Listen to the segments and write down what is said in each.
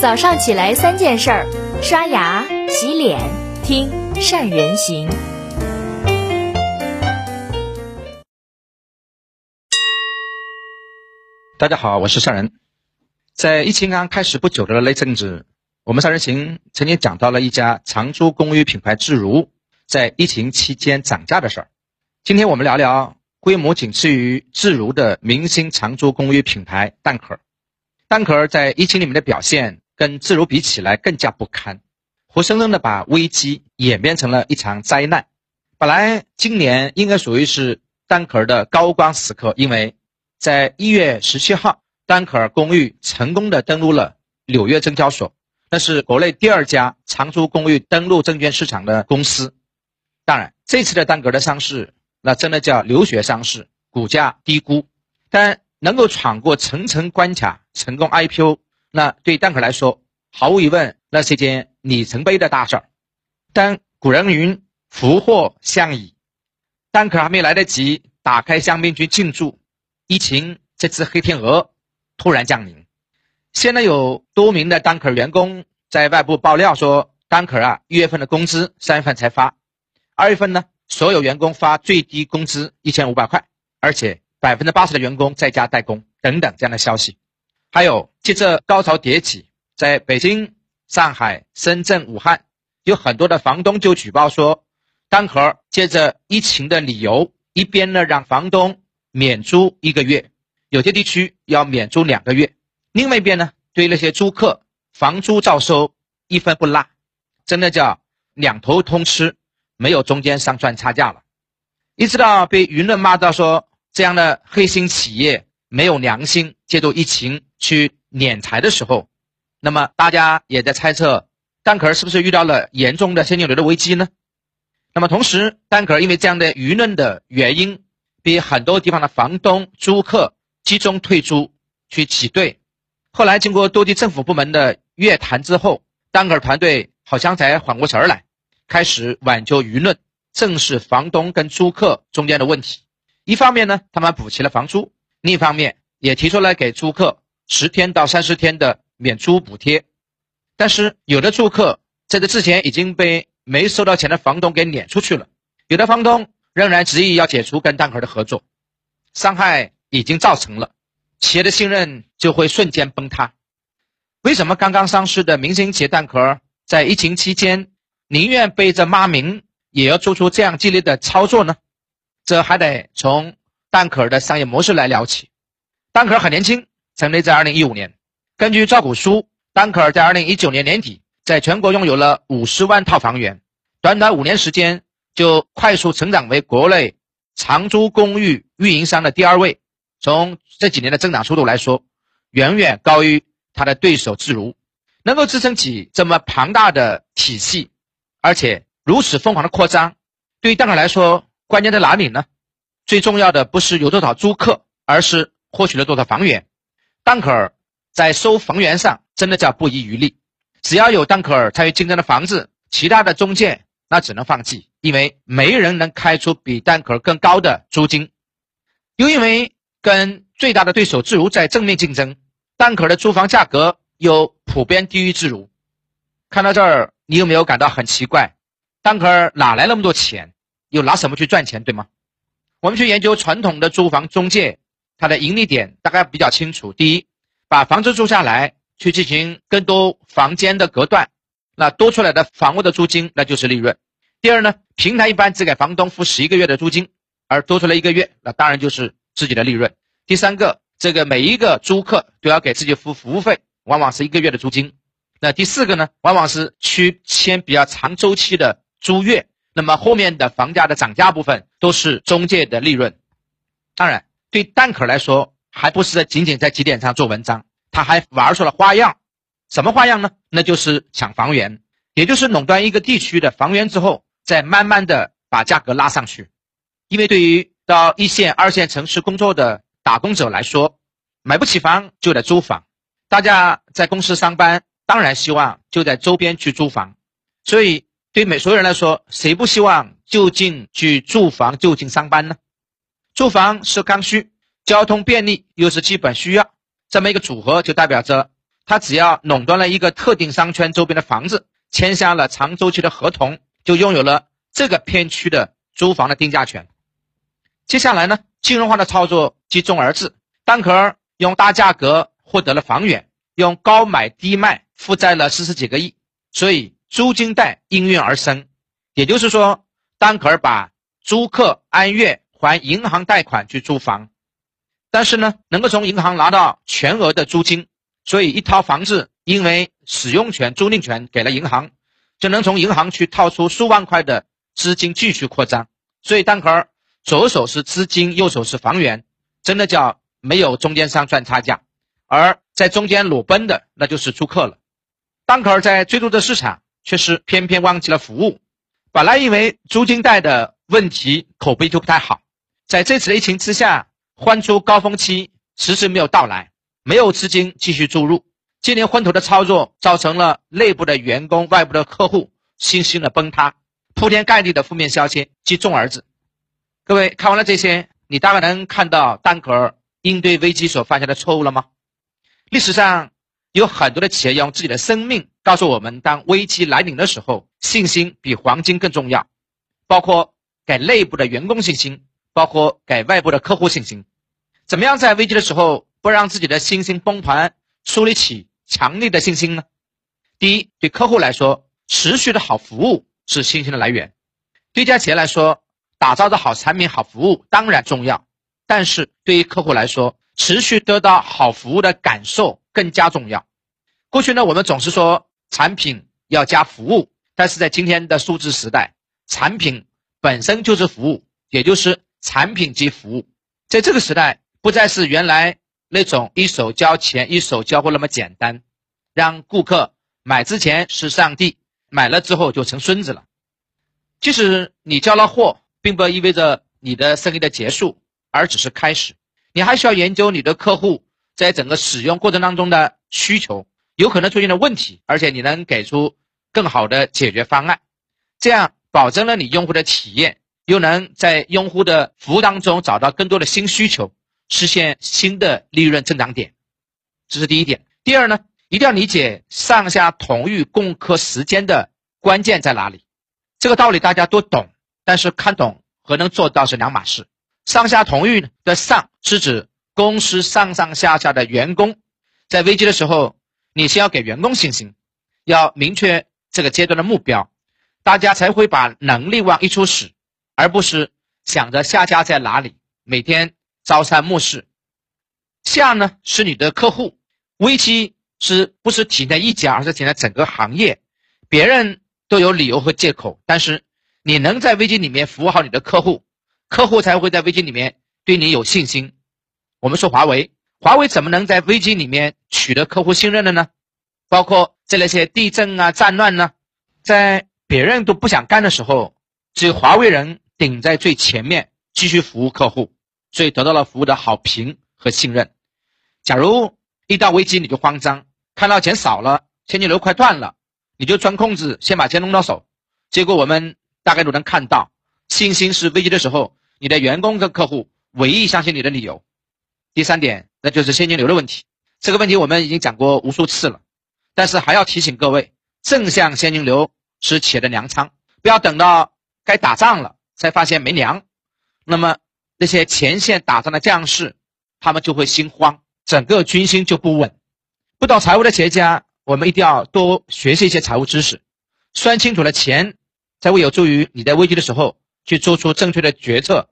早上起来三件事儿：刷牙、洗脸、听善人行。大家好，我是善人。在疫情刚开始不久的那阵子，我们善人行曾经讲到了一家长租公寓品牌自如在疫情期间涨价的事儿。今天我们聊聊规模仅次于自如的明星长租公寓品牌蛋壳。蛋壳在疫情里面的表现。跟自如比起来更加不堪，活生生的把危机演变成了一场灾难。本来今年应该属于是蛋壳的高光时刻，因为在一月十七号，蛋壳公寓成功的登陆了纽约证交所，那是国内第二家长租公寓登陆证券市场的公司。当然，这次的蛋壳的上市，那真的叫留学上市，股价低估，但能够闯过层层关卡，成功 IPO。那对蛋壳来说，毫无疑问，那是一件里程碑的大事儿。但古人云“福祸相倚”，蛋壳还没来得及打开香槟去庆祝，疫情这只黑天鹅突然降临。现在有多名的蛋壳员工在外部爆料说，蛋壳啊，一月份的工资三月份才发，二月份呢，所有员工发最低工资一千五百块，而且百分之八十的员工在家代工等等这样的消息。还有，接着高潮迭起，在北京、上海、深圳、武汉，有很多的房东就举报说，单壳借着疫情的理由，一边呢让房东免租一个月，有些地区要免租两个月，另外一边呢对那些租客房租照收，一分不落，真的叫两头通吃，没有中间商赚差价了。一直到被舆论骂到说这样的黑心企业没有良心，借助疫情。去敛财的时候，那么大家也在猜测，蛋壳是不是遇到了严重的现金流的危机呢？那么同时，蛋壳因为这样的舆论的原因，被很多地方的房东、租客集中退租去挤兑。后来经过多地政府部门的约谈之后，蛋壳团队好像才缓过神儿来，开始挽救舆论，正视房东跟租客中间的问题。一方面呢，他们补齐了房租；另一方面，也提出来给租客。十天到三十天的免租补贴，但是有的住客在这之前已经被没收到钱的房东给撵出去了，有的房东仍然执意要解除跟蛋壳的合作，伤害已经造成了，企业的信任就会瞬间崩塌。为什么刚刚上市的明星企业蛋壳在疫情期间宁愿背着骂名也要做出这样激烈的操作呢？这还得从蛋壳的商业模式来聊起。蛋壳很年轻。成立在二零一五年，根据招股书，蛋壳在二零一九年年底在全国拥有了五十万套房源，短短五年时间就快速成长为国内长租公寓运营商的第二位。从这几年的增长速度来说，远远高于他的对手自如，能够支撑起这么庞大的体系，而且如此疯狂的扩张，对于蛋壳来说，关键在哪里呢？最重要的不是有多少租客，而是获取了多少房源。蛋壳儿在收房源上真的叫不遗余力，只要有蛋壳儿参与竞争的房子，其他的中介那只能放弃，因为没人能开出比蛋壳儿更高的租金。又因为跟最大的对手自如在正面竞争，蛋壳儿的租房价格又普遍低于自如。看到这儿，你有没有感到很奇怪？蛋壳儿哪来那么多钱？又拿什么去赚钱？对吗？我们去研究传统的租房中介。它的盈利点大概比较清楚。第一，把房子租下来去进行更多房间的隔断，那多出来的房屋的租金那就是利润。第二呢，平台一般只给房东付十一个月的租金，而多出来一个月，那当然就是自己的利润。第三个，这个每一个租客都要给自己付服务费，往往是一个月的租金。那第四个呢，往往是去签比较长周期的租约，那么后面的房价的涨价部分都是中介的利润。当然。对蛋壳来说，还不是仅仅在几点上做文章，他还玩出了花样。什么花样呢？那就是抢房源，也就是垄断一个地区的房源之后，再慢慢的把价格拉上去。因为对于到一线、二线城市工作的打工者来说，买不起房就得租房。大家在公司上班，当然希望就在周边去租房。所以对每所有人来说，谁不希望就近去住房、就近上班呢？住房是刚需，交通便利又是基本需要，这么一个组合就代表着他只要垄断了一个特定商圈周边的房子，签下了长周期的合同，就拥有了这个片区的租房的定价权。接下来呢，金融化的操作集中而至，蛋壳用大价格获得了房源，用高买低卖负债了四十几个亿，所以租金贷应运而生。也就是说，蛋壳把租客按月还银行贷款去租房，但是呢，能够从银行拿到全额的租金，所以一套房子因为使用权、租赁权给了银行，就能从银行去套出数万块的资金继续扩张。所以蛋壳左手是资金，右手是房源，真的叫没有中间商赚差价，而在中间裸奔的那就是租客了。蛋壳在追逐的市场，却是偏偏忘记了服务。本来因为租金贷的问题口碑就不太好，在这次的疫情之下，换租高峰期迟迟没有到来，没有资金继续注入，接连昏头的操作造成了内部的员工、外部的客户信心的崩塌，铺天盖地的负面消息接踵而至。各位看完了这些，你大概能看到蛋壳应对危机所犯下的错误了吗？历史上有很多的企业用自己的生命告诉我们，当危机来临的时候，信心比黄金更重要。包括给内部的员工信心，包括给外部的客户信心。怎么样在危机的时候不让自己的信心崩盘，树立起强烈的信心呢？第一，对客户来说，持续的好服务是信心的来源；对一家企业来说，打造的好产品、好服务当然重要，但是对于客户来说，持续得到好服务的感受更加重要。过去呢，我们总是说产品要加服务，但是在今天的数字时代，产品本身就是服务，也就是产品及服务。在这个时代，不再是原来那种一手交钱一手交货那么简单，让顾客买之前是上帝，买了之后就成孙子了。即使你交了货。并不意味着你的生意的结束，而只是开始。你还需要研究你的客户在整个使用过程当中的需求，有可能出现的问题，而且你能给出更好的解决方案，这样保证了你用户的体验，又能在用户的服务当中找到更多的新需求，实现新的利润增长点。这是第一点。第二呢，一定要理解上下同欲共克时间的关键在哪里。这个道理大家都懂。但是看懂和能做到是两码事。上下同欲的上是指公司上上下下的员工，在危机的时候，你先要给员工信心，要明确这个阶段的目标，大家才会把能力往一处使，而不是想着下家在哪里，每天朝三暮四。下呢是你的客户，危机是不是体在一家，而是体在整个行业，别人都有理由和借口，但是。你能在危机里面服务好你的客户，客户才会在危机里面对你有信心。我们说华为，华为怎么能在危机里面取得客户信任的呢？包括在那些地震啊、战乱呢，在别人都不想干的时候，只有华为人顶在最前面，继续服务客户，所以得到了服务的好评和信任。假如一到危机你就慌张，看到钱少了，现金流快断了，你就钻空子先把钱弄到手，结果我们。大概都能看到，信心是危机的时候，你的员工跟客户唯一相信你的理由。第三点，那就是现金流的问题。这个问题我们已经讲过无数次了，但是还要提醒各位，正向现金流是企业的粮仓，不要等到该打仗了才发现没粮，那么那些前线打仗的将士，他们就会心慌，整个军心就不稳。不懂财务的企业家，我们一定要多学习一些财务知识，算清楚了钱。才会有助于你在危机的时候去做出正确的决策。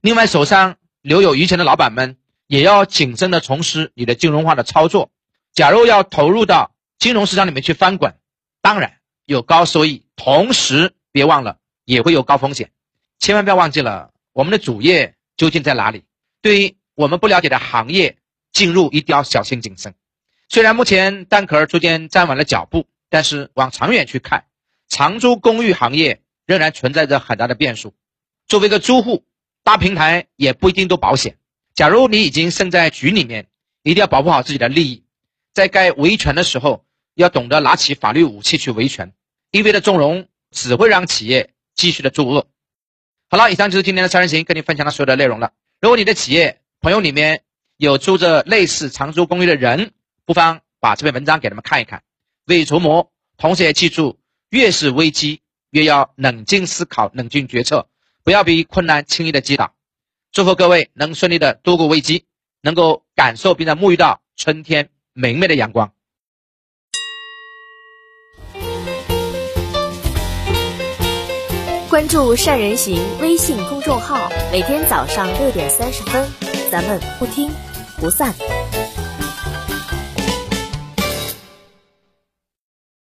另外，手上留有余钱的老板们也要谨慎的从事你的金融化的操作。假如要投入到金融市场里面去翻滚，当然有高收益，同时别忘了也会有高风险。千万不要忘记了我们的主业究竟在哪里。对于我们不了解的行业，进入一定要小心谨慎。虽然目前蛋壳逐渐站稳了脚步，但是往长远去看。长租公寓行业仍然存在着很大的变数。作为一个租户，大平台也不一定都保险。假如你已经身在局里面，一定要保护好自己的利益，在该维权的时候，要懂得拿起法律武器去维权。一味的纵容只会让企业继续的作恶。好了，以上就是今天的三人行跟你分享的所有的内容了。如果你的企业朋友里面有租着类似长租公寓的人，不妨把这篇文章给他们看一看，未雨绸缪。同时也记住，越是危机，越要冷静思考、冷静决策，不要被困难轻易的击倒。祝福各位能顺利的度过危机，能够感受并在沐浴到春天明媚的阳光。关注善人行微信公众号，每天早上六点三十分，咱们不听不散。